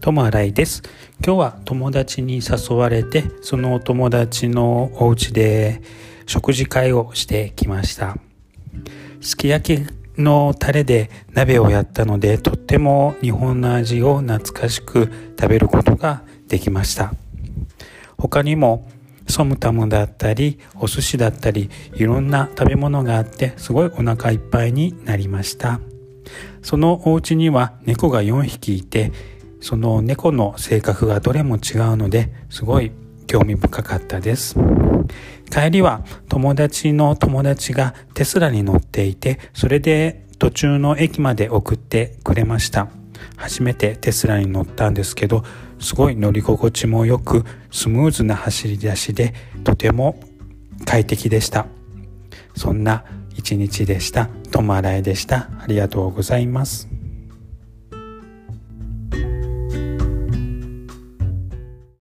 友新井です。今日は友達に誘われてそのお友達のお家で食事会をしてきました。すき焼きのタレで鍋をやったのでとっても日本の味を懐かしく食べることができました。他にもソムタムだったりお寿司だったりいろんな食べ物があってすごいお腹いっぱいになりました。そのお家には猫が4匹いてその猫の性格がどれも違うのですごい興味深かったです帰りは友達の友達がテスラに乗っていてそれで途中の駅まで送ってくれました初めてテスラに乗ったんですけどすごい乗り心地も良くスムーズな走り出しでとても快適でしたそんな一日でした。とまらえでした。ありがとうございます。